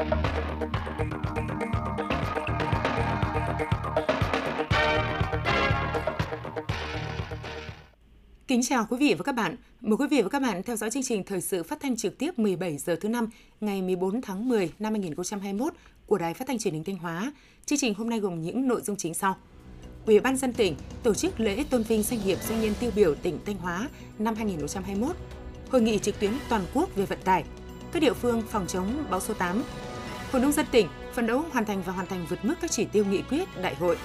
Kính chào quý vị và các bạn. Mời quý vị và các bạn theo dõi chương trình thời sự phát thanh trực tiếp 17 giờ thứ năm, ngày 14 tháng 10 năm 2021 của Đài Phát thanh Truyền hình Thanh Hóa. Chương trình hôm nay gồm những nội dung chính sau. Ủy ban dân tỉnh tổ chức lễ tôn vinh danh hiệu doanh nhân tiêu biểu tỉnh Thanh Hóa năm 2021. Hội nghị trực tuyến toàn quốc về vận tải. Các địa phương phòng chống bão số 8. Hội nông dân tỉnh phấn đấu hoàn thành và hoàn thành vượt mức các chỉ tiêu nghị quyết đại hội.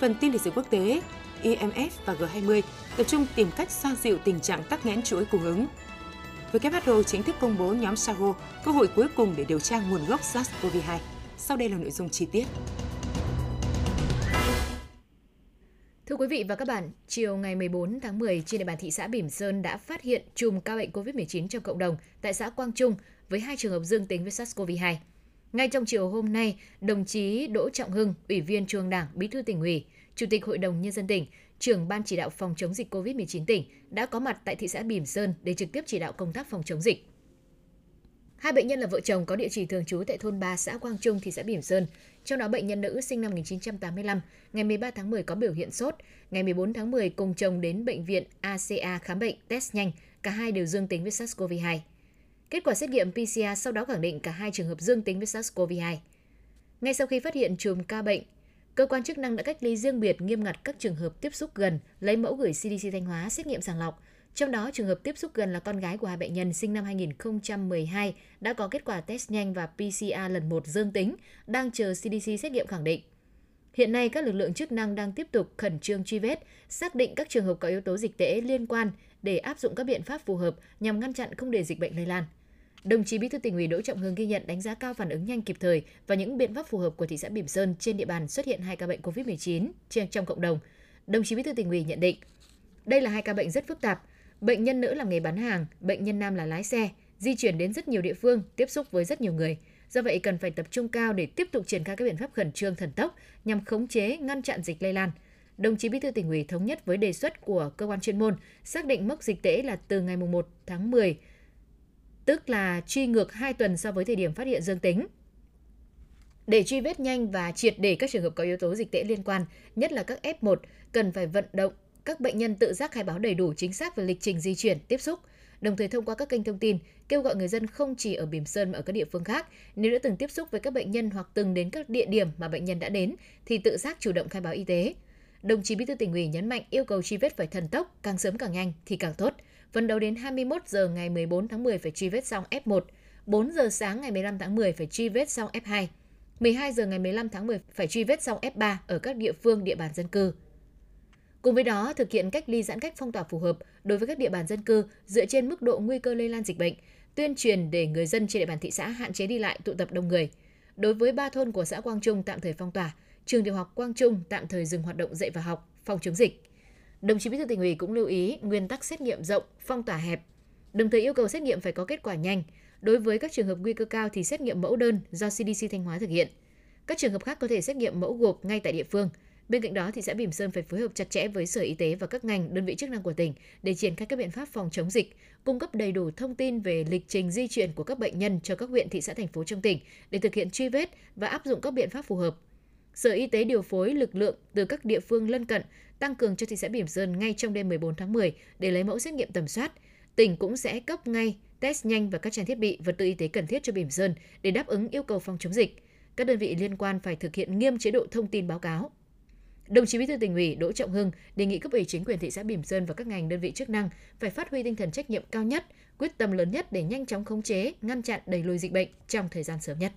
Phần tin lịch sử quốc tế, IMF và G20 tập trung tìm cách xoa dịu tình trạng tắc nghẽn chuỗi cung ứng. WHO chính thức công bố nhóm Sago, cơ hội cuối cùng để điều tra nguồn gốc SARS-CoV-2. Sau đây là nội dung chi tiết. Thưa quý vị và các bạn, chiều ngày 14 tháng 10, trên địa bàn thị xã Bỉm Sơn đã phát hiện chùm ca bệnh COVID-19 trong cộng đồng tại xã Quang Trung với hai trường hợp dương tính với SARS-CoV-2. Ngay trong chiều hôm nay, đồng chí Đỗ Trọng Hưng, Ủy viên Trung Đảng, Bí thư tỉnh ủy, Chủ tịch Hội đồng Nhân dân tỉnh, trưởng Ban chỉ đạo phòng chống dịch COVID-19 tỉnh đã có mặt tại thị xã Bỉm Sơn để trực tiếp chỉ đạo công tác phòng chống dịch. Hai bệnh nhân là vợ chồng có địa chỉ thường trú tại thôn 3 xã Quang Trung, thị xã Bỉm Sơn. Trong đó bệnh nhân nữ sinh năm 1985, ngày 13 tháng 10 có biểu hiện sốt, ngày 14 tháng 10 cùng chồng đến bệnh viện ACA khám bệnh, test nhanh, cả hai đều dương tính với SARS-CoV-2. Kết quả xét nghiệm PCR sau đó khẳng định cả hai trường hợp dương tính với SARS-CoV-2. Ngay sau khi phát hiện chùm ca bệnh, cơ quan chức năng đã cách ly riêng biệt nghiêm ngặt các trường hợp tiếp xúc gần, lấy mẫu gửi CDC Thanh Hóa xét nghiệm sàng lọc. Trong đó, trường hợp tiếp xúc gần là con gái của hai bệnh nhân sinh năm 2012 đã có kết quả test nhanh và PCR lần 1 dương tính, đang chờ CDC xét nghiệm khẳng định. Hiện nay, các lực lượng chức năng đang tiếp tục khẩn trương truy vết, xác định các trường hợp có yếu tố dịch tễ liên quan để áp dụng các biện pháp phù hợp nhằm ngăn chặn không để dịch bệnh lây lan. Đồng chí Bí thư tỉnh ủy Đỗ Trọng Hưng ghi nhận đánh giá cao phản ứng nhanh kịp thời và những biện pháp phù hợp của thị xã Bỉm Sơn trên địa bàn xuất hiện hai ca bệnh COVID-19 trên trong cộng đồng. Đồng chí Bí thư tỉnh ủy nhận định, đây là hai ca bệnh rất phức tạp. Bệnh nhân nữ làm nghề bán hàng, bệnh nhân nam là lái xe, di chuyển đến rất nhiều địa phương, tiếp xúc với rất nhiều người. Do vậy cần phải tập trung cao để tiếp tục triển khai các biện pháp khẩn trương thần tốc nhằm khống chế, ngăn chặn dịch lây lan. Đồng chí Bí thư tỉnh ủy thống nhất với đề xuất của cơ quan chuyên môn xác định mốc dịch tễ là từ ngày 1 tháng 10 tức là truy ngược 2 tuần so với thời điểm phát hiện dương tính. Để truy vết nhanh và triệt để các trường hợp có yếu tố dịch tễ liên quan, nhất là các F1, cần phải vận động các bệnh nhân tự giác khai báo đầy đủ chính xác về lịch trình di chuyển, tiếp xúc, đồng thời thông qua các kênh thông tin kêu gọi người dân không chỉ ở Bỉm Sơn mà ở các địa phương khác, nếu đã từng tiếp xúc với các bệnh nhân hoặc từng đến các địa điểm mà bệnh nhân đã đến thì tự giác chủ động khai báo y tế. Đồng chí Bí thư tỉnh ủy nhấn mạnh yêu cầu truy vết phải thần tốc, càng sớm càng nhanh thì càng tốt – Phấn đấu đến 21 giờ ngày 14 tháng 10 phải truy vết xong F1, 4 giờ sáng ngày 15 tháng 10 phải truy vết xong F2, 12 giờ ngày 15 tháng 10 phải truy vết xong F3 ở các địa phương địa bàn dân cư. Cùng với đó, thực hiện cách ly giãn cách phong tỏa phù hợp đối với các địa bàn dân cư dựa trên mức độ nguy cơ lây lan dịch bệnh, tuyên truyền để người dân trên địa bàn thị xã hạn chế đi lại tụ tập đông người. Đối với ba thôn của xã Quang Trung tạm thời phong tỏa, trường tiểu học Quang Trung tạm thời dừng hoạt động dạy và học, phòng chống dịch. Đồng chí Bí thư tỉnh ủy cũng lưu ý nguyên tắc xét nghiệm rộng, phong tỏa hẹp, đồng thời yêu cầu xét nghiệm phải có kết quả nhanh. Đối với các trường hợp nguy cơ cao thì xét nghiệm mẫu đơn do CDC Thanh Hóa thực hiện. Các trường hợp khác có thể xét nghiệm mẫu gộp ngay tại địa phương. Bên cạnh đó, thị xã Bỉm Sơn phải phối hợp chặt chẽ với Sở Y tế và các ngành, đơn vị chức năng của tỉnh để triển khai các biện pháp phòng chống dịch, cung cấp đầy đủ thông tin về lịch trình di chuyển của các bệnh nhân cho các huyện, thị xã, thành phố trong tỉnh để thực hiện truy vết và áp dụng các biện pháp phù hợp. Sở Y tế điều phối lực lượng từ các địa phương lân cận tăng cường cho thị xã Bỉm Sơn ngay trong đêm 14 tháng 10 để lấy mẫu xét nghiệm tầm soát. Tỉnh cũng sẽ cấp ngay test nhanh và các trang thiết bị vật tư y tế cần thiết cho Bỉm Sơn để đáp ứng yêu cầu phòng chống dịch. Các đơn vị liên quan phải thực hiện nghiêm chế độ thông tin báo cáo. Đồng chí Bí thư tỉnh ủy Đỗ Trọng Hưng đề nghị cấp ủy chính quyền thị xã Bỉm Sơn và các ngành đơn vị chức năng phải phát huy tinh thần trách nhiệm cao nhất, quyết tâm lớn nhất để nhanh chóng khống chế, ngăn chặn đẩy lùi dịch bệnh trong thời gian sớm nhất.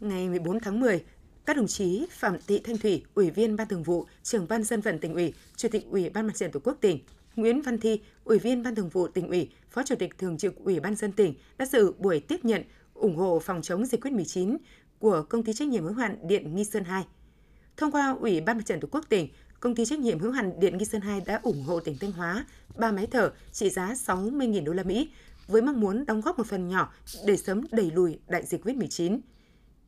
Ngày 14 tháng 10, các đồng chí Phạm Thị Thanh Thủy, Ủy viên Ban Thường vụ, Trưởng ban Dân vận tỉnh ủy, Chủ tịch Ủy ban Mặt trận Tổ quốc tỉnh, Nguyễn Văn Thi, Ủy viên Ban Thường vụ tỉnh ủy, Phó Chủ tịch Thường trực Ủy ban dân tỉnh đã dự buổi tiếp nhận ủng hộ phòng chống dịch COVID-19 của công ty trách nhiệm hữu hạn Điện Nghi Sơn 2. Thông qua Ủy ban Mặt trận Tổ quốc tỉnh, công ty trách nhiệm hữu hạn Điện Nghi Sơn 2 đã ủng hộ tỉnh Thanh Hóa ba máy thở trị giá 60.000 đô la Mỹ với mong muốn đóng góp một phần nhỏ để sớm đẩy lùi đại dịch COVID-19.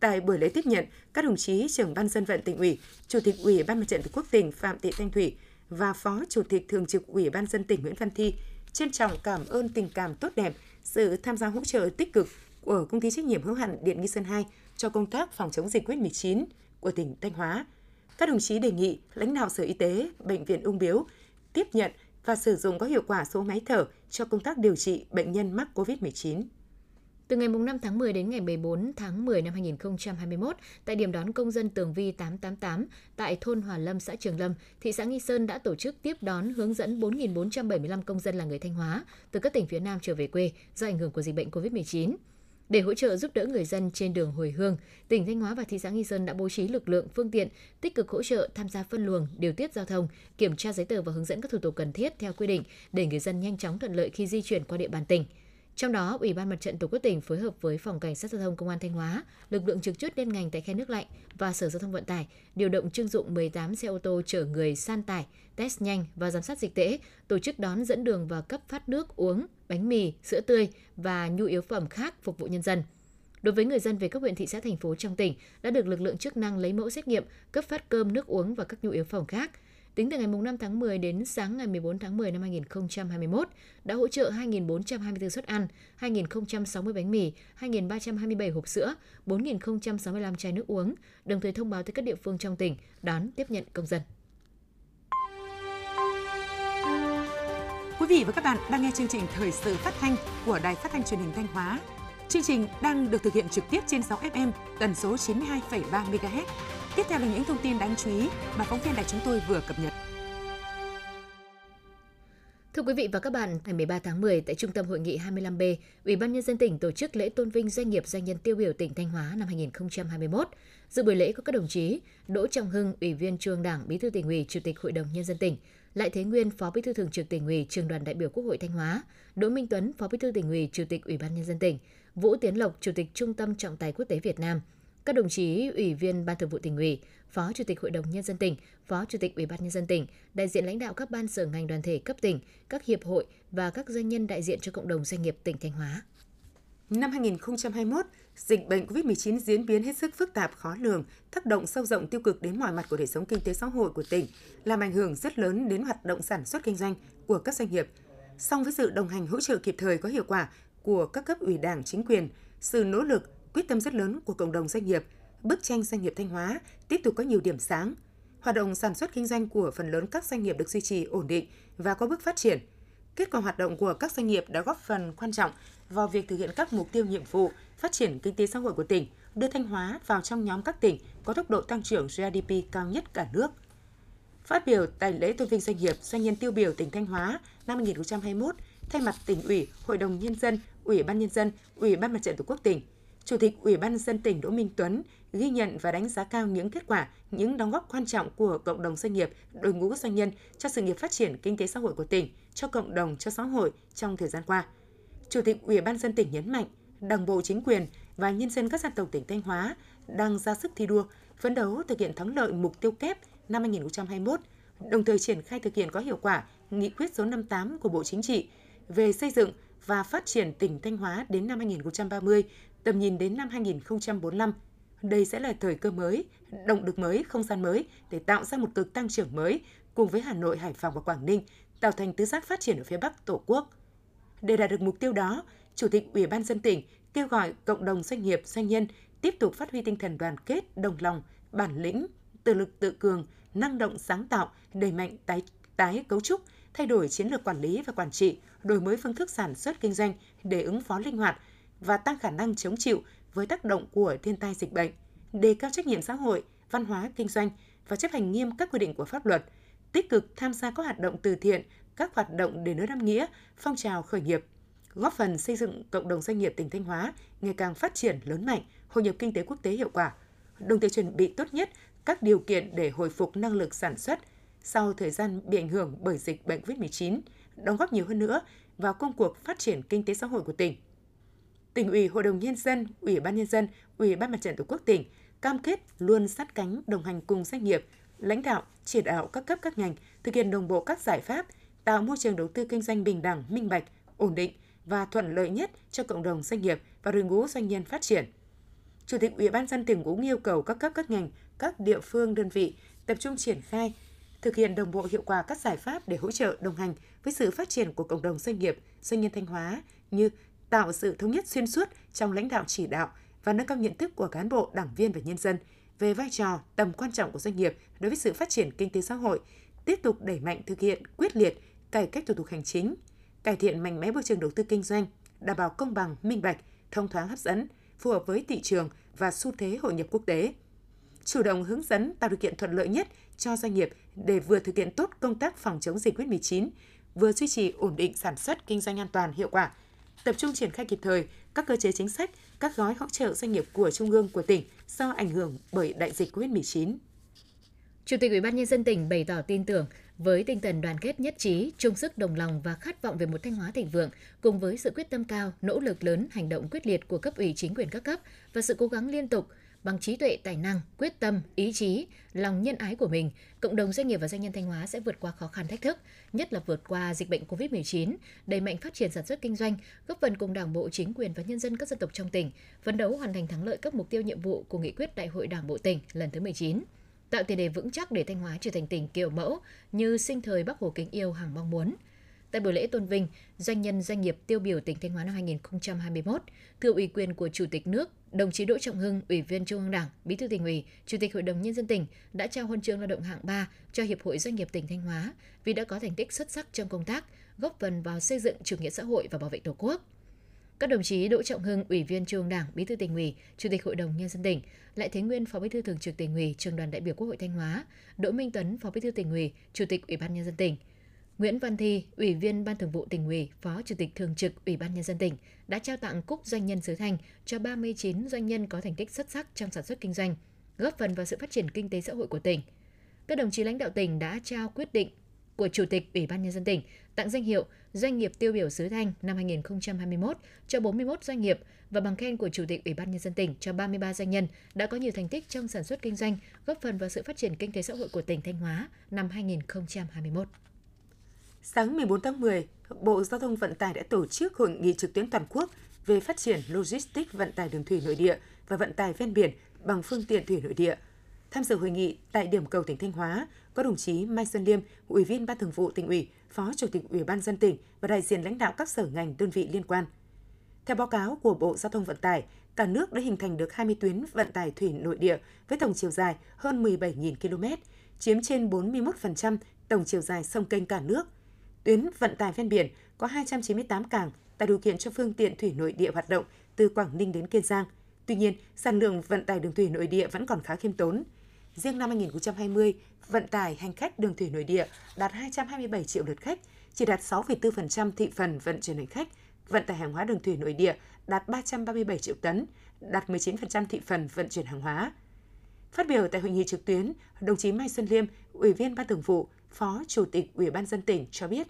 Tại buổi lễ tiếp nhận, các đồng chí trưởng ban dân vận tỉnh ủy, chủ tịch ủy ban mặt trận tổ quốc tỉnh Phạm Thị Thanh Thủy và phó chủ tịch thường trực ủy ban dân tỉnh Nguyễn Văn Thi trân trọng cảm ơn tình cảm tốt đẹp, sự tham gia hỗ trợ tích cực của công ty trách nhiệm hữu hạn Điện Nghi Sơn 2 cho công tác phòng chống dịch COVID-19 của tỉnh Thanh Hóa. Các đồng chí đề nghị lãnh đạo Sở Y tế, Bệnh viện Ung Biếu tiếp nhận và sử dụng có hiệu quả số máy thở cho công tác điều trị bệnh nhân mắc COVID-19. Từ ngày 5 tháng 10 đến ngày 14 tháng 10 năm 2021, tại điểm đón công dân Tường Vi 888 tại thôn Hòa Lâm, xã Trường Lâm, thị xã Nghi Sơn đã tổ chức tiếp đón hướng dẫn 4.475 công dân là người Thanh Hóa từ các tỉnh phía Nam trở về quê do ảnh hưởng của dịch bệnh COVID-19. Để hỗ trợ giúp đỡ người dân trên đường hồi hương, tỉnh Thanh Hóa và thị xã Nghi Sơn đã bố trí lực lượng, phương tiện tích cực hỗ trợ tham gia phân luồng, điều tiết giao thông, kiểm tra giấy tờ và hướng dẫn các thủ tục cần thiết theo quy định để người dân nhanh chóng thuận lợi khi di chuyển qua địa bàn tỉnh. Trong đó, Ủy ban Mặt trận Tổ quốc tỉnh phối hợp với Phòng Cảnh sát Giao thông Công an Thanh Hóa, lực lượng trực chốt liên ngành tại khe nước lạnh và Sở Giao thông Vận tải điều động trưng dụng 18 xe ô tô chở người san tải, test nhanh và giám sát dịch tễ, tổ chức đón dẫn đường và cấp phát nước uống, bánh mì, sữa tươi và nhu yếu phẩm khác phục vụ nhân dân. Đối với người dân về các huyện thị xã thành phố trong tỉnh đã được lực lượng chức năng lấy mẫu xét nghiệm, cấp phát cơm, nước uống và các nhu yếu phẩm khác – Tính từ ngày 5 tháng 10 đến sáng ngày 14 tháng 10 năm 2021, đã hỗ trợ 2.424 suất ăn, 2.060 bánh mì, 2.327 hộp sữa, 4.065 chai nước uống, đồng thời thông báo tới các địa phương trong tỉnh đón tiếp nhận công dân. Quý vị và các bạn đang nghe chương trình Thời sự phát thanh của Đài Phát thanh Truyền hình Thanh Hóa. Chương trình đang được thực hiện trực tiếp trên 6 FM tần số 92,3 MHz Tiếp theo là những thông tin đáng chú ý mà phóng viên đài chúng tôi vừa cập nhật. Thưa quý vị và các bạn, ngày 13 tháng 10 tại Trung tâm Hội nghị 25B, Ủy ban nhân dân tỉnh tổ chức lễ tôn vinh doanh nghiệp doanh nhân tiêu biểu tỉnh Thanh Hóa năm 2021. Dự buổi lễ có các đồng chí Đỗ Trọng Hưng, Ủy viên Trung Đảng, Bí thư tỉnh ủy, Chủ tịch Hội đồng nhân dân tỉnh, Lại Thế Nguyên, Phó Bí thư Thường trực tỉnh ủy, Trường đoàn đại biểu Quốc hội Thanh Hóa, Đỗ Minh Tuấn, Phó Bí thư tỉnh ủy, Chủ tịch Ủy ban nhân dân tỉnh, Vũ Tiến Lộc, Chủ tịch Trung tâm Trọng tài Quốc tế Việt Nam, các đồng chí Ủy viên Ban Thường vụ tỉnh ủy, Phó Chủ tịch Hội đồng Nhân dân tỉnh, Phó Chủ tịch Ủy ban Nhân dân tỉnh, đại diện lãnh đạo các ban sở ngành đoàn thể cấp tỉnh, các hiệp hội và các doanh nhân đại diện cho cộng đồng doanh nghiệp tỉnh Thanh Hóa. Năm 2021, dịch bệnh COVID-19 diễn biến hết sức phức tạp, khó lường, tác động sâu rộng tiêu cực đến mọi mặt của đời sống kinh tế xã hội của tỉnh, làm ảnh hưởng rất lớn đến hoạt động sản xuất kinh doanh của các doanh nghiệp. Song với sự đồng hành hỗ trợ kịp thời có hiệu quả của các cấp ủy Đảng, chính quyền, sự nỗ lực quyết tâm rất lớn của cộng đồng doanh nghiệp, bức tranh doanh nghiệp Thanh Hóa tiếp tục có nhiều điểm sáng. Hoạt động sản xuất kinh doanh của phần lớn các doanh nghiệp được duy trì ổn định và có bước phát triển. Kết quả hoạt động của các doanh nghiệp đã góp phần quan trọng vào việc thực hiện các mục tiêu nhiệm vụ phát triển kinh tế xã hội của tỉnh, đưa Thanh Hóa vào trong nhóm các tỉnh có tốc độ tăng trưởng GDP cao nhất cả nước. Phát biểu tại lễ tôn vinh doanh nghiệp doanh nhân tiêu biểu tỉnh Thanh Hóa năm 2021, thay mặt tỉnh ủy, Hội đồng nhân dân, Ủy ban nhân dân, Ủy ban Mặt trận Tổ quốc tỉnh, Chủ tịch Ủy ban nhân dân tỉnh Đỗ Minh Tuấn ghi nhận và đánh giá cao những kết quả, những đóng góp quan trọng của cộng đồng doanh nghiệp, đội ngũ doanh nhân cho sự nghiệp phát triển kinh tế xã hội của tỉnh, cho cộng đồng, cho xã hội trong thời gian qua. Chủ tịch Ủy ban dân tỉnh nhấn mạnh, Đảng bộ chính quyền và nhân dân các dân tộc tỉnh Thanh Hóa đang ra sức thi đua, phấn đấu thực hiện thắng lợi mục tiêu kép năm 2021, đồng thời triển khai thực hiện có hiệu quả nghị quyết số 58 của Bộ Chính trị về xây dựng và phát triển tỉnh Thanh Hóa đến năm 2030 tầm nhìn đến năm 2045. Đây sẽ là thời cơ mới, động lực mới, không gian mới để tạo ra một cực tăng trưởng mới cùng với Hà Nội, Hải Phòng và Quảng Ninh, tạo thành tứ giác phát triển ở phía Bắc Tổ quốc. Để đạt được mục tiêu đó, Chủ tịch Ủy ban dân tỉnh kêu gọi cộng đồng doanh nghiệp, doanh nhân tiếp tục phát huy tinh thần đoàn kết, đồng lòng, bản lĩnh, tự lực tự cường, năng động sáng tạo, đẩy mạnh tái tái cấu trúc, thay đổi chiến lược quản lý và quản trị, đổi mới phương thức sản xuất kinh doanh để ứng phó linh hoạt, và tăng khả năng chống chịu với tác động của thiên tai dịch bệnh, đề cao trách nhiệm xã hội, văn hóa kinh doanh và chấp hành nghiêm các quy định của pháp luật, tích cực tham gia các hoạt động từ thiện, các hoạt động để nới đáp nghĩa, phong trào khởi nghiệp, góp phần xây dựng cộng đồng doanh nghiệp tỉnh Thanh Hóa ngày càng phát triển lớn mạnh, hội nhập kinh tế quốc tế hiệu quả, đồng thời chuẩn bị tốt nhất các điều kiện để hồi phục năng lực sản xuất sau thời gian bị ảnh hưởng bởi dịch bệnh COVID-19, đóng góp nhiều hơn nữa vào công cuộc phát triển kinh tế xã hội của tỉnh tỉnh ủy, hội đồng nhân dân, ủy ban nhân dân, ủy ban mặt trận tổ quốc tỉnh cam kết luôn sát cánh đồng hành cùng doanh nghiệp, lãnh đạo, chỉ đạo các cấp các ngành thực hiện đồng bộ các giải pháp tạo môi trường đầu tư kinh doanh bình đẳng, minh bạch, ổn định và thuận lợi nhất cho cộng đồng doanh nghiệp và đội ngũ doanh nhân phát triển. Chủ tịch Ủy ban dân tỉnh cũng yêu cầu các cấp các ngành, các địa phương đơn vị tập trung triển khai thực hiện đồng bộ hiệu quả các giải pháp để hỗ trợ đồng hành với sự phát triển của cộng đồng doanh nghiệp, doanh nhân Thanh Hóa như tạo sự thống nhất xuyên suốt trong lãnh đạo chỉ đạo và nâng cao nhận thức của cán bộ, đảng viên và nhân dân về vai trò, tầm quan trọng của doanh nghiệp đối với sự phát triển kinh tế xã hội, tiếp tục đẩy mạnh thực hiện quyết liệt cải cách thủ tục hành chính, cải thiện mạnh mẽ môi trường đầu tư kinh doanh, đảm bảo công bằng, minh bạch, thông thoáng hấp dẫn, phù hợp với thị trường và xu thế hội nhập quốc tế. Chủ động hướng dẫn tạo điều kiện thuận lợi nhất cho doanh nghiệp để vừa thực hiện tốt công tác phòng chống dịch COVID-19, vừa duy trì ổn định sản xuất kinh doanh an toàn hiệu quả, tập trung triển khai kịp thời các cơ chế chính sách, các gói hỗ trợ doanh nghiệp của trung ương của tỉnh do ảnh hưởng bởi đại dịch COVID-19. Chủ tịch Ủy ban nhân dân tỉnh bày tỏ tin tưởng với tinh thần đoàn kết nhất trí, chung sức đồng lòng và khát vọng về một Thanh Hóa thịnh vượng, cùng với sự quyết tâm cao, nỗ lực lớn, hành động quyết liệt của cấp ủy chính quyền các cấp và sự cố gắng liên tục, bằng trí tuệ tài năng, quyết tâm, ý chí, lòng nhân ái của mình, cộng đồng doanh nghiệp và doanh nhân Thanh Hóa sẽ vượt qua khó khăn thách thức, nhất là vượt qua dịch bệnh COVID-19, đẩy mạnh phát triển sản xuất kinh doanh, góp phần cùng Đảng bộ, chính quyền và nhân dân các dân tộc trong tỉnh phấn đấu hoàn thành thắng lợi các mục tiêu nhiệm vụ của nghị quyết Đại hội Đảng bộ tỉnh lần thứ 19 tạo tiền đề vững chắc để Thanh Hóa trở thành tỉnh kiểu mẫu như sinh thời Bắc Hồ kính yêu hàng mong muốn. Tại buổi lễ tôn vinh, doanh nhân doanh nghiệp tiêu biểu tỉnh Thanh Hóa năm 2021, thưa ủy quyền của Chủ tịch nước, đồng chí Đỗ Trọng Hưng, Ủy viên Trung ương Đảng, Bí thư tỉnh ủy, Chủ tịch Hội đồng nhân dân tỉnh đã trao huân chương lao động hạng 3 cho Hiệp hội Doanh nghiệp tỉnh Thanh Hóa vì đã có thành tích xuất sắc trong công tác, góp phần vào xây dựng chủ nghĩa xã hội và bảo vệ Tổ quốc. Các đồng chí Đỗ Trọng Hưng, Ủy viên Trung ương Đảng, Bí thư tỉnh ủy, Chủ tịch Hội đồng nhân dân tỉnh, Lại Thế Nguyên, Phó Bí thư Thường trực tỉnh ủy, Trường đoàn đại biểu Quốc hội Thanh Hóa, Đỗ Minh Tuấn, Phó Bí thư tỉnh ủy, Chủ tịch Ủy ban nhân dân tỉnh, Nguyễn Văn Thi, Ủy viên Ban Thường vụ tỉnh ủy, Phó Chủ tịch Thường trực Ủy ban nhân dân tỉnh đã trao tặng cúp doanh nhân xứ Thanh cho 39 doanh nhân có thành tích xuất sắc trong sản xuất kinh doanh, góp phần vào sự phát triển kinh tế xã hội của tỉnh. Các đồng chí lãnh đạo tỉnh đã trao quyết định của Chủ tịch Ủy ban nhân dân tỉnh tặng danh hiệu Doanh nghiệp tiêu biểu xứ Thanh năm 2021 cho 41 doanh nghiệp và bằng khen của Chủ tịch Ủy ban nhân dân tỉnh cho 33 doanh nhân đã có nhiều thành tích trong sản xuất kinh doanh, góp phần vào sự phát triển kinh tế xã hội của tỉnh Thanh Hóa năm 2021. Sáng 14 tháng 10, Bộ Giao thông Vận tải đã tổ chức hội nghị trực tuyến toàn quốc về phát triển logistics vận tải đường thủy nội địa và vận tải ven biển bằng phương tiện thủy nội địa. Tham dự hội nghị tại điểm cầu tỉnh Thanh Hóa có đồng chí Mai Xuân Liêm, Ủy viên Ban Thường vụ tỉnh ủy, Phó Chủ tịch Ủy ban dân tỉnh và đại diện lãnh đạo các sở ngành đơn vị liên quan. Theo báo cáo của Bộ Giao thông Vận tải, cả nước đã hình thành được 20 tuyến vận tải thủy nội địa với tổng chiều dài hơn 17.000 km, chiếm trên 41% tổng chiều dài sông kênh cả nước. Tuyến vận tải ven biển có 298 cảng tạo điều kiện cho phương tiện thủy nội địa hoạt động từ Quảng Ninh đến Kiên Giang. Tuy nhiên, sản lượng vận tải đường thủy nội địa vẫn còn khá khiêm tốn. Riêng năm 2020, vận tải hành khách đường thủy nội địa đạt 227 triệu lượt khách, chỉ đạt 6,4% thị phần vận chuyển hành khách. Vận tải hàng hóa đường thủy nội địa đạt 337 triệu tấn, đạt 19% thị phần vận chuyển hàng hóa. Phát biểu tại hội nghị trực tuyến, đồng chí Mai Xuân Liêm, Ủy viên Ban Thường vụ, Phó Chủ tịch Ủy ban dân tỉnh cho biết,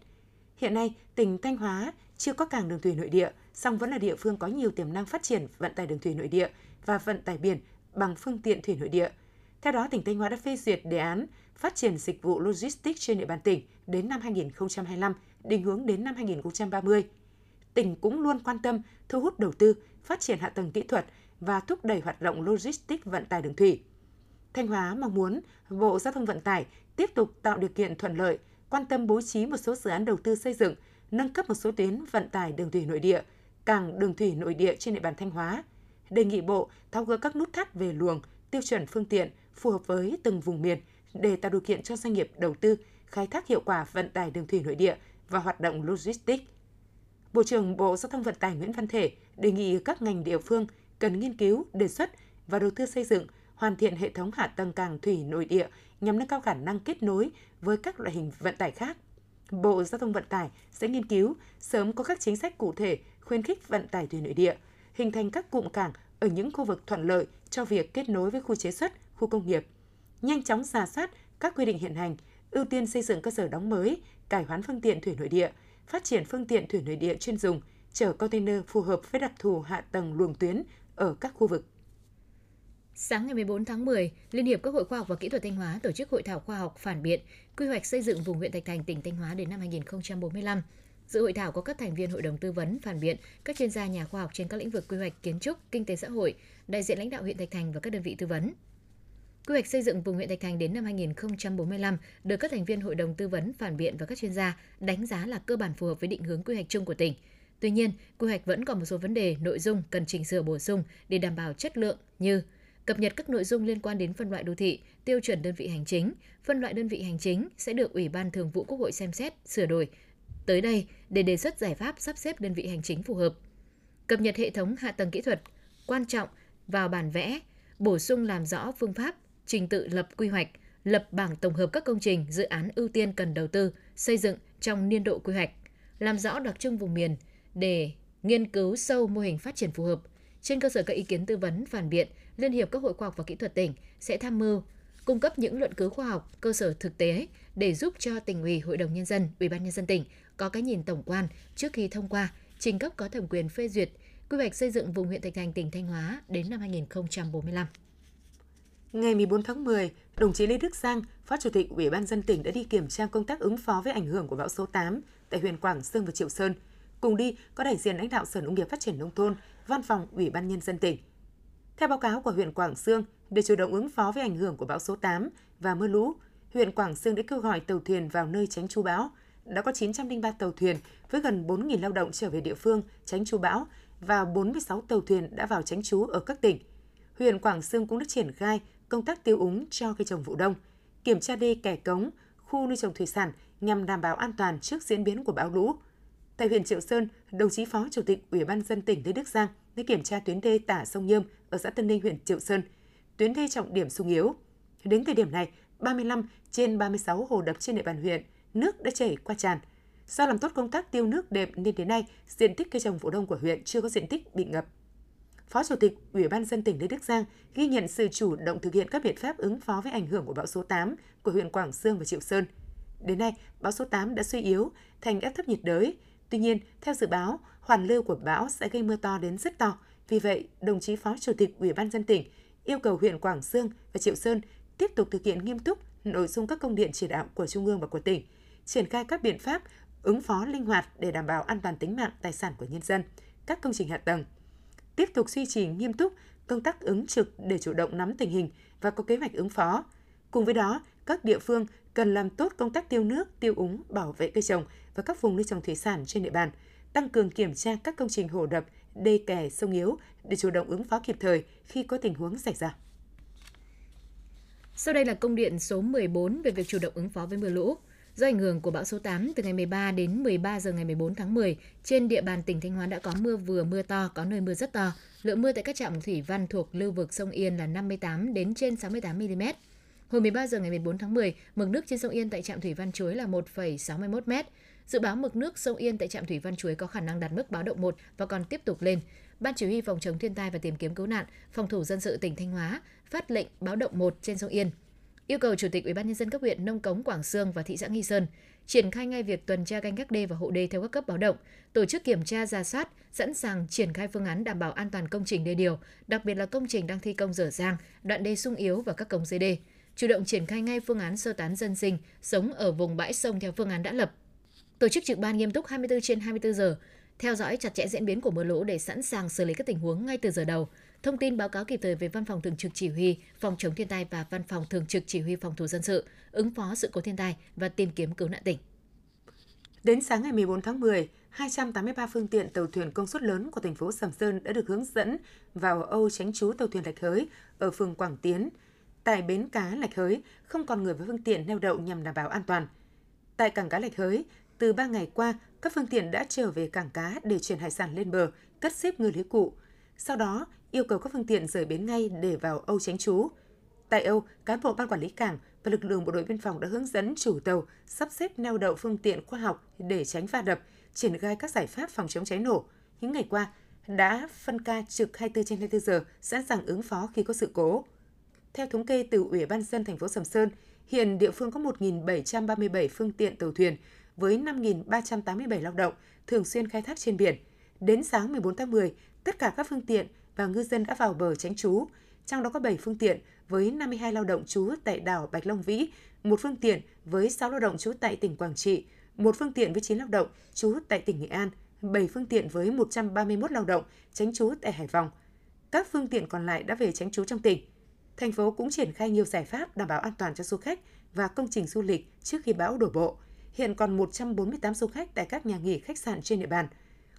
hiện nay tỉnh Thanh Hóa chưa có cảng đường thủy nội địa, song vẫn là địa phương có nhiều tiềm năng phát triển vận tải đường thủy nội địa và vận tải biển bằng phương tiện thủy nội địa. Theo đó, tỉnh Thanh Hóa đã phê duyệt đề án phát triển dịch vụ logistics trên địa bàn tỉnh đến năm 2025, định hướng đến năm 2030. Tỉnh cũng luôn quan tâm thu hút đầu tư, phát triển hạ tầng kỹ thuật và thúc đẩy hoạt động logistics vận tải đường thủy. Thanh Hóa mong muốn Bộ Giao thông Vận tải tiếp tục tạo điều kiện thuận lợi, quan tâm bố trí một số dự án đầu tư xây dựng, nâng cấp một số tuyến vận tải đường thủy nội địa, cảng đường thủy nội địa trên địa bàn Thanh Hóa. Đề nghị Bộ tháo gỡ các nút thắt về luồng, tiêu chuẩn phương tiện phù hợp với từng vùng miền để tạo điều kiện cho doanh nghiệp đầu tư, khai thác hiệu quả vận tải đường thủy nội địa và hoạt động logistics. Bộ trưởng Bộ Giao thông Vận tải Nguyễn Văn Thể đề nghị các ngành địa phương cần nghiên cứu, đề xuất và đầu tư xây dựng, hoàn thiện hệ thống hạ tầng cảng thủy nội địa nhằm nâng cao khả năng kết nối với các loại hình vận tải khác. Bộ Giao thông Vận tải sẽ nghiên cứu sớm có các chính sách cụ thể khuyến khích vận tải thủy nội địa, hình thành các cụm cảng ở những khu vực thuận lợi cho việc kết nối với khu chế xuất, khu công nghiệp, nhanh chóng giả soát các quy định hiện hành, ưu tiên xây dựng cơ sở đóng mới, cải hoán phương tiện thủy nội địa, phát triển phương tiện thủy nội địa chuyên dùng, chở container phù hợp với đặc thù hạ tầng luồng tuyến ở các khu vực. Sáng ngày 14 tháng 10, Liên hiệp các hội khoa học và kỹ thuật Thanh Hóa tổ chức hội thảo khoa học phản biện quy hoạch xây dựng vùng huyện Thạch Thành tỉnh Thanh Hóa đến năm 2045. Dự hội thảo có các thành viên hội đồng tư vấn phản biện, các chuyên gia nhà khoa học trên các lĩnh vực quy hoạch kiến trúc, kinh tế xã hội, đại diện lãnh đạo huyện Thạch Thành và các đơn vị tư vấn. Quy hoạch xây dựng vùng huyện Thạch Thành đến năm 2045 được các thành viên hội đồng tư vấn phản biện và các chuyên gia đánh giá là cơ bản phù hợp với định hướng quy hoạch chung của tỉnh. Tuy nhiên, quy hoạch vẫn còn một số vấn đề, nội dung cần chỉnh sửa bổ sung để đảm bảo chất lượng như cập nhật các nội dung liên quan đến phân loại đô thị, tiêu chuẩn đơn vị hành chính. Phân loại đơn vị hành chính sẽ được Ủy ban Thường vụ Quốc hội xem xét, sửa đổi tới đây để đề xuất giải pháp sắp xếp đơn vị hành chính phù hợp. Cập nhật hệ thống hạ tầng kỹ thuật, quan trọng vào bản vẽ, bổ sung làm rõ phương pháp, trình tự lập quy hoạch, lập bảng tổng hợp các công trình, dự án ưu tiên cần đầu tư, xây dựng trong niên độ quy hoạch, làm rõ đặc trưng vùng miền để nghiên cứu sâu mô hình phát triển phù hợp. Trên cơ sở các ý kiến tư vấn, phản biện, Liên hiệp các hội khoa học và kỹ thuật tỉnh sẽ tham mưu cung cấp những luận cứu khoa học, cơ sở thực tế để giúp cho tỉnh ủy, hội đồng nhân dân, ủy ban nhân dân tỉnh có cái nhìn tổng quan trước khi thông qua trình cấp có thẩm quyền phê duyệt quy hoạch xây dựng vùng huyện Thạch Thành tỉnh Thanh Hóa đến năm 2045. Ngày 14 tháng 10, đồng chí Lê Đức Giang, Phó Chủ tịch Ủy ban dân tỉnh đã đi kiểm tra công tác ứng phó với ảnh hưởng của bão số 8 tại huyện Quảng Sương và Triệu Sơn. Cùng đi có đại diện lãnh đạo Sở Nông nghiệp Phát triển nông thôn, Văn phòng Ủy ban nhân dân tỉnh. Theo báo cáo của huyện Quảng Sương, để chủ động ứng phó với ảnh hưởng của bão số 8 và mưa lũ, huyện Quảng Sương đã kêu gọi tàu thuyền vào nơi tránh chú bão. Đã có 903 tàu thuyền với gần 4.000 lao động trở về địa phương tránh chú bão và 46 tàu thuyền đã vào tránh trú ở các tỉnh. Huyện Quảng Sương cũng đã triển khai công tác tiêu úng cho cây trồng vụ đông, kiểm tra đê kè cống, khu nuôi trồng thủy sản nhằm đảm bảo an toàn trước diễn biến của bão lũ. Tại huyện Triệu Sơn, đồng chí Phó Chủ tịch Ủy ban dân tỉnh Lê Đức Giang đã kiểm tra tuyến đê tả sông Nhâm ở xã Tân Ninh, huyện Triệu Sơn, tuyến đê trọng điểm sung yếu. Đến thời điểm này, 35 trên 36 hồ đập trên địa bàn huyện nước đã chảy qua tràn. Do làm tốt công tác tiêu nước đệm nên đến nay, diện tích cây trồng vụ đông của huyện chưa có diện tích bị ngập. Phó Chủ tịch Ủy ban dân tỉnh Lê Đức Giang ghi nhận sự chủ động thực hiện các biện pháp ứng phó với ảnh hưởng của bão số 8 của huyện Quảng Sương và Triệu Sơn. Đến nay, bão số 8 đã suy yếu thành áp thấp nhiệt đới. Tuy nhiên, theo dự báo, hoàn lưu của bão sẽ gây mưa to đến rất to. Vì vậy, đồng chí Phó Chủ tịch Ủy ban dân tỉnh yêu cầu huyện Quảng Sương và Triệu Sơn tiếp tục thực hiện nghiêm túc nội dung các công điện chỉ đạo của Trung ương và của tỉnh, triển khai các biện pháp ứng phó linh hoạt để đảm bảo an toàn tính mạng tài sản của nhân dân, các công trình hạ tầng. Tiếp tục duy trì nghiêm túc công tác ứng trực để chủ động nắm tình hình và có kế hoạch ứng phó. Cùng với đó, các địa phương cần làm tốt công tác tiêu nước, tiêu úng, bảo vệ cây trồng và các vùng nuôi trồng thủy sản trên địa bàn, tăng cường kiểm tra các công trình hồ đập, đê kè, sông yếu để chủ động ứng phó kịp thời khi có tình huống xảy ra. Sau đây là công điện số 14 về việc chủ động ứng phó với mưa lũ. Do ảnh hưởng của bão số 8 từ ngày 13 đến 13 giờ ngày 14 tháng 10, trên địa bàn tỉnh Thanh Hóa đã có mưa vừa mưa to, có nơi mưa rất to. Lượng mưa tại các trạm thủy văn thuộc lưu vực sông Yên là 58 đến trên 68 mm. Hồi 13 giờ ngày 14 tháng 10, mực nước trên sông Yên tại trạm thủy văn Chuối là 1,61 m. Dự báo mực nước sông Yên tại trạm thủy văn Chuối có khả năng đạt mức báo động 1 và còn tiếp tục lên. Ban chỉ huy phòng chống thiên tai và tìm kiếm cứu nạn, phòng thủ dân sự tỉnh Thanh Hóa phát lệnh báo động 1 trên sông Yên yêu cầu Chủ tịch Ủy ban nhân dân các huyện Nông Cống, Quảng Sương và thị xã Nghi Sơn triển khai ngay việc tuần tra canh gác đê và hộ đê theo các cấp báo động, tổ chức kiểm tra ra soát, sẵn sàng triển khai phương án đảm bảo an toàn công trình đê điều, đặc biệt là công trình đang thi công dở dang, đoạn đê sung yếu và các cống dưới đê. Chủ động triển khai ngay phương án sơ tán dân sinh sống ở vùng bãi sông theo phương án đã lập. Tổ chức trực ban nghiêm túc 24 trên 24 giờ, theo dõi chặt chẽ diễn biến của mưa lũ để sẵn sàng xử lý các tình huống ngay từ giờ đầu, thông tin báo cáo kịp thời về Văn phòng Thường trực Chỉ huy Phòng chống thiên tai và Văn phòng Thường trực Chỉ huy Phòng thủ dân sự, ứng phó sự cố thiên tai và tìm kiếm cứu nạn tỉnh. Đến sáng ngày 14 tháng 10, 283 phương tiện tàu thuyền công suất lớn của thành phố Sầm Sơn đã được hướng dẫn vào Âu tránh trú tàu thuyền Lạch Hới ở phường Quảng Tiến. Tại bến cá Lạch Hới, không còn người với phương tiện neo đậu nhằm đảm bảo an toàn. Tại cảng cá Lạch Hới, từ 3 ngày qua, các phương tiện đã trở về cảng cá để chuyển hải sản lên bờ, cất xếp ngư lưới cụ. Sau đó, yêu cầu các phương tiện rời bến ngay để vào Âu tránh trú. Tại Âu, cán bộ ban quản lý cảng và lực lượng bộ đội biên phòng đã hướng dẫn chủ tàu sắp xếp neo đậu phương tiện khoa học để tránh va đập, triển khai các giải pháp phòng chống cháy nổ. Những ngày qua, đã phân ca trực 24 trên 24 giờ, sẵn sàng ứng phó khi có sự cố. Theo thống kê từ Ủy ban dân thành phố Sầm Sơn, hiện địa phương có 1.737 phương tiện tàu thuyền với 5.387 lao động thường xuyên khai thác trên biển. Đến sáng 14 tháng 10, tất cả các phương tiện và ngư dân đã vào bờ tránh trú, trong đó có 7 phương tiện với 52 lao động trú tại đảo Bạch Long Vĩ, một phương tiện với 6 lao động trú tại tỉnh Quảng Trị, một phương tiện với 9 lao động trú tại tỉnh Nghệ An, 7 phương tiện với 131 lao động tránh trú tại Hải Phòng. Các phương tiện còn lại đã về tránh trú trong tỉnh. Thành phố cũng triển khai nhiều giải pháp đảm bảo an toàn cho du khách và công trình du lịch trước khi bão đổ bộ. Hiện còn 148 du khách tại các nhà nghỉ khách sạn trên địa bàn.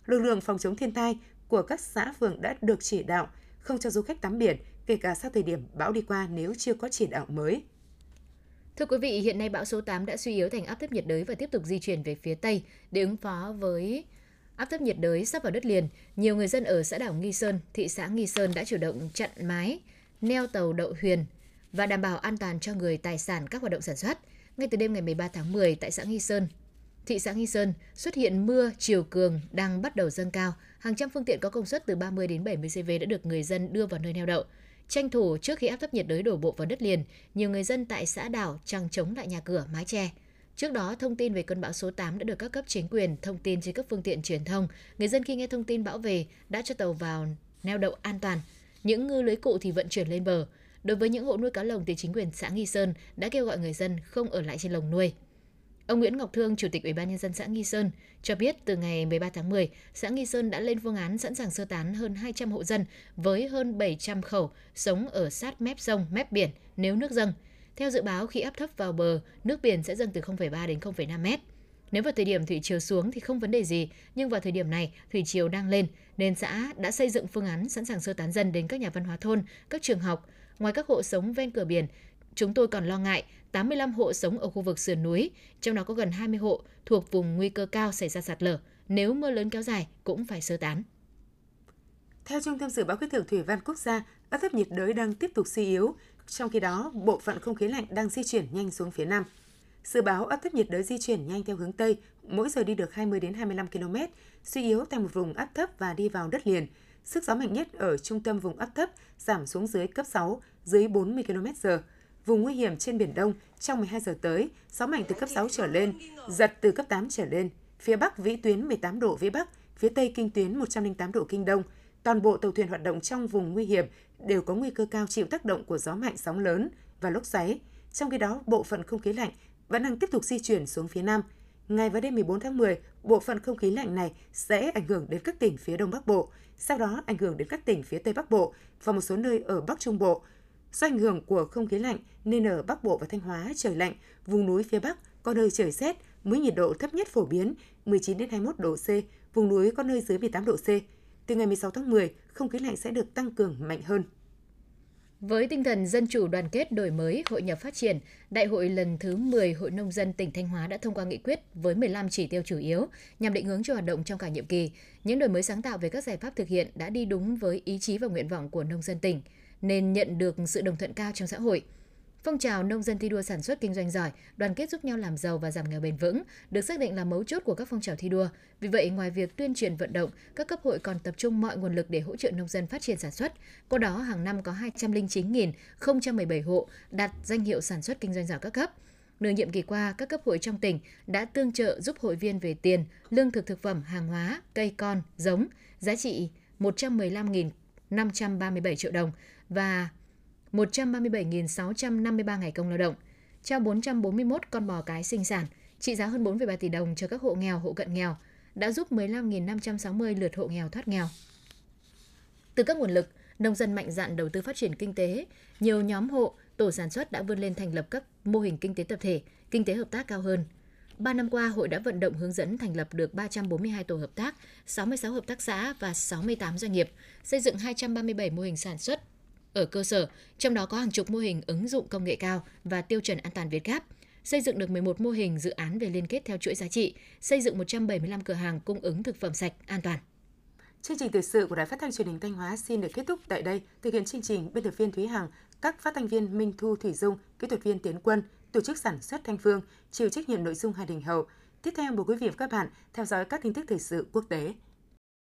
lực lượng phòng chống thiên tai của các xã phường đã được chỉ đạo không cho du khách tắm biển, kể cả sau thời điểm bão đi qua nếu chưa có chỉ đạo mới. Thưa quý vị, hiện nay bão số 8 đã suy yếu thành áp thấp nhiệt đới và tiếp tục di chuyển về phía Tây để ứng phó với áp thấp nhiệt đới sắp vào đất liền. Nhiều người dân ở xã đảo Nghi Sơn, thị xã Nghi Sơn đã chủ động chặn mái, neo tàu đậu huyền và đảm bảo an toàn cho người tài sản các hoạt động sản xuất. Ngay từ đêm ngày 13 tháng 10 tại xã Nghi Sơn, thị xã Nghi Sơn xuất hiện mưa chiều cường đang bắt đầu dâng cao. Hàng trăm phương tiện có công suất từ 30 đến 70 CV đã được người dân đưa vào nơi neo đậu. Tranh thủ trước khi áp thấp nhiệt đới đổ bộ vào đất liền, nhiều người dân tại xã đảo trăng chống lại nhà cửa, mái che. Trước đó, thông tin về cơn bão số 8 đã được các cấp chính quyền thông tin trên các phương tiện truyền thông. Người dân khi nghe thông tin bão về đã cho tàu vào neo đậu an toàn. Những ngư lưới cụ thì vận chuyển lên bờ. Đối với những hộ nuôi cá lồng thì chính quyền xã Nghi Sơn đã kêu gọi người dân không ở lại trên lồng nuôi. Ông Nguyễn Ngọc Thương, Chủ tịch Ủy ban nhân dân xã Nghi Sơn cho biết từ ngày 13 tháng 10, xã Nghi Sơn đã lên phương án sẵn sàng sơ tán hơn 200 hộ dân với hơn 700 khẩu sống ở sát mép sông, mép biển nếu nước dâng. Theo dự báo khi áp thấp vào bờ, nước biển sẽ dâng từ 0,3 đến 0,5 mét. Nếu vào thời điểm thủy chiều xuống thì không vấn đề gì, nhưng vào thời điểm này thủy chiều đang lên nên xã đã xây dựng phương án sẵn sàng sơ tán dân đến các nhà văn hóa thôn, các trường học. Ngoài các hộ sống ven cửa biển, chúng tôi còn lo ngại 85 hộ sống ở khu vực sườn núi, trong đó có gần 20 hộ thuộc vùng nguy cơ cao xảy ra sạt lở. Nếu mưa lớn kéo dài cũng phải sơ tán. Theo Trung tâm Dự báo Khí tượng Thủy văn Quốc gia, áp thấp nhiệt đới đang tiếp tục suy yếu, trong khi đó bộ phận không khí lạnh đang di chuyển nhanh xuống phía Nam. Dự báo áp thấp nhiệt đới di chuyển nhanh theo hướng Tây, mỗi giờ đi được 20 đến 25 km, suy yếu thành một vùng áp thấp và đi vào đất liền. Sức gió mạnh nhất ở trung tâm vùng áp thấp giảm xuống dưới cấp 6, dưới 40 km/h vùng nguy hiểm trên Biển Đông trong 12 giờ tới, gió mạnh từ cấp 6 trở lên, giật từ cấp 8 trở lên. Phía Bắc vĩ tuyến 18 độ vĩ Bắc, phía Tây kinh tuyến 108 độ kinh Đông. Toàn bộ tàu thuyền hoạt động trong vùng nguy hiểm đều có nguy cơ cao chịu tác động của gió mạnh sóng lớn và lốc xoáy. Trong khi đó, bộ phận không khí lạnh vẫn đang tiếp tục di chuyển xuống phía Nam. Ngày và đêm 14 tháng 10, bộ phận không khí lạnh này sẽ ảnh hưởng đến các tỉnh phía Đông Bắc Bộ, sau đó ảnh hưởng đến các tỉnh phía Tây Bắc Bộ và một số nơi ở Bắc Trung Bộ. Do ảnh hưởng của không khí lạnh nên ở Bắc Bộ và Thanh Hóa trời lạnh, vùng núi phía Bắc có nơi trời rét, mức nhiệt độ thấp nhất phổ biến 19 đến 21 độ C, vùng núi có nơi dưới 18 độ C. Từ ngày 16 tháng 10, không khí lạnh sẽ được tăng cường mạnh hơn. Với tinh thần dân chủ đoàn kết đổi mới, hội nhập phát triển, Đại hội lần thứ 10 Hội Nông dân tỉnh Thanh Hóa đã thông qua nghị quyết với 15 chỉ tiêu chủ yếu nhằm định hướng cho hoạt động trong cả nhiệm kỳ. Những đổi mới sáng tạo về các giải pháp thực hiện đã đi đúng với ý chí và nguyện vọng của nông dân tỉnh – nên nhận được sự đồng thuận cao trong xã hội. Phong trào nông dân thi đua sản xuất kinh doanh giỏi, đoàn kết giúp nhau làm giàu và giảm nghèo bền vững được xác định là mấu chốt của các phong trào thi đua. Vì vậy, ngoài việc tuyên truyền vận động, các cấp hội còn tập trung mọi nguồn lực để hỗ trợ nông dân phát triển sản xuất. Qua đó, hàng năm có 209.017 hộ đạt danh hiệu sản xuất kinh doanh giỏi các cấp. Nửa nhiệm kỳ qua, các cấp hội trong tỉnh đã tương trợ giúp hội viên về tiền, lương thực thực phẩm, hàng hóa, cây con, giống, giá trị 115.537 triệu đồng, và 137.653 ngày công lao động, trao 441 con bò cái sinh sản, trị giá hơn 4,3 tỷ đồng cho các hộ nghèo, hộ cận nghèo, đã giúp 15.560 lượt hộ nghèo thoát nghèo. Từ các nguồn lực, nông dân mạnh dạn đầu tư phát triển kinh tế, nhiều nhóm hộ, tổ sản xuất đã vươn lên thành lập các mô hình kinh tế tập thể, kinh tế hợp tác cao hơn. 3 năm qua, hội đã vận động hướng dẫn thành lập được 342 tổ hợp tác, 66 hợp tác xã và 68 doanh nghiệp, xây dựng 237 mô hình sản xuất, ở cơ sở, trong đó có hàng chục mô hình ứng dụng công nghệ cao và tiêu chuẩn an toàn Việt Gáp, xây dựng được 11 mô hình dự án về liên kết theo chuỗi giá trị, xây dựng 175 cửa hàng cung ứng thực phẩm sạch, an toàn. Chương trình thời sự của Đài Phát thanh Truyền hình Thanh Hóa xin được kết thúc tại đây. Thực hiện chương trình, biên tập viên Thúy Hằng, các phát thanh viên Minh Thu Thủy Dung, kỹ thuật viên Tiến Quân, tổ chức sản xuất Thanh Phương, chịu trách nhiệm nội dung Hà Đình Hậu. Tiếp theo mời quý vị và các bạn theo dõi các tin tức thời sự quốc tế.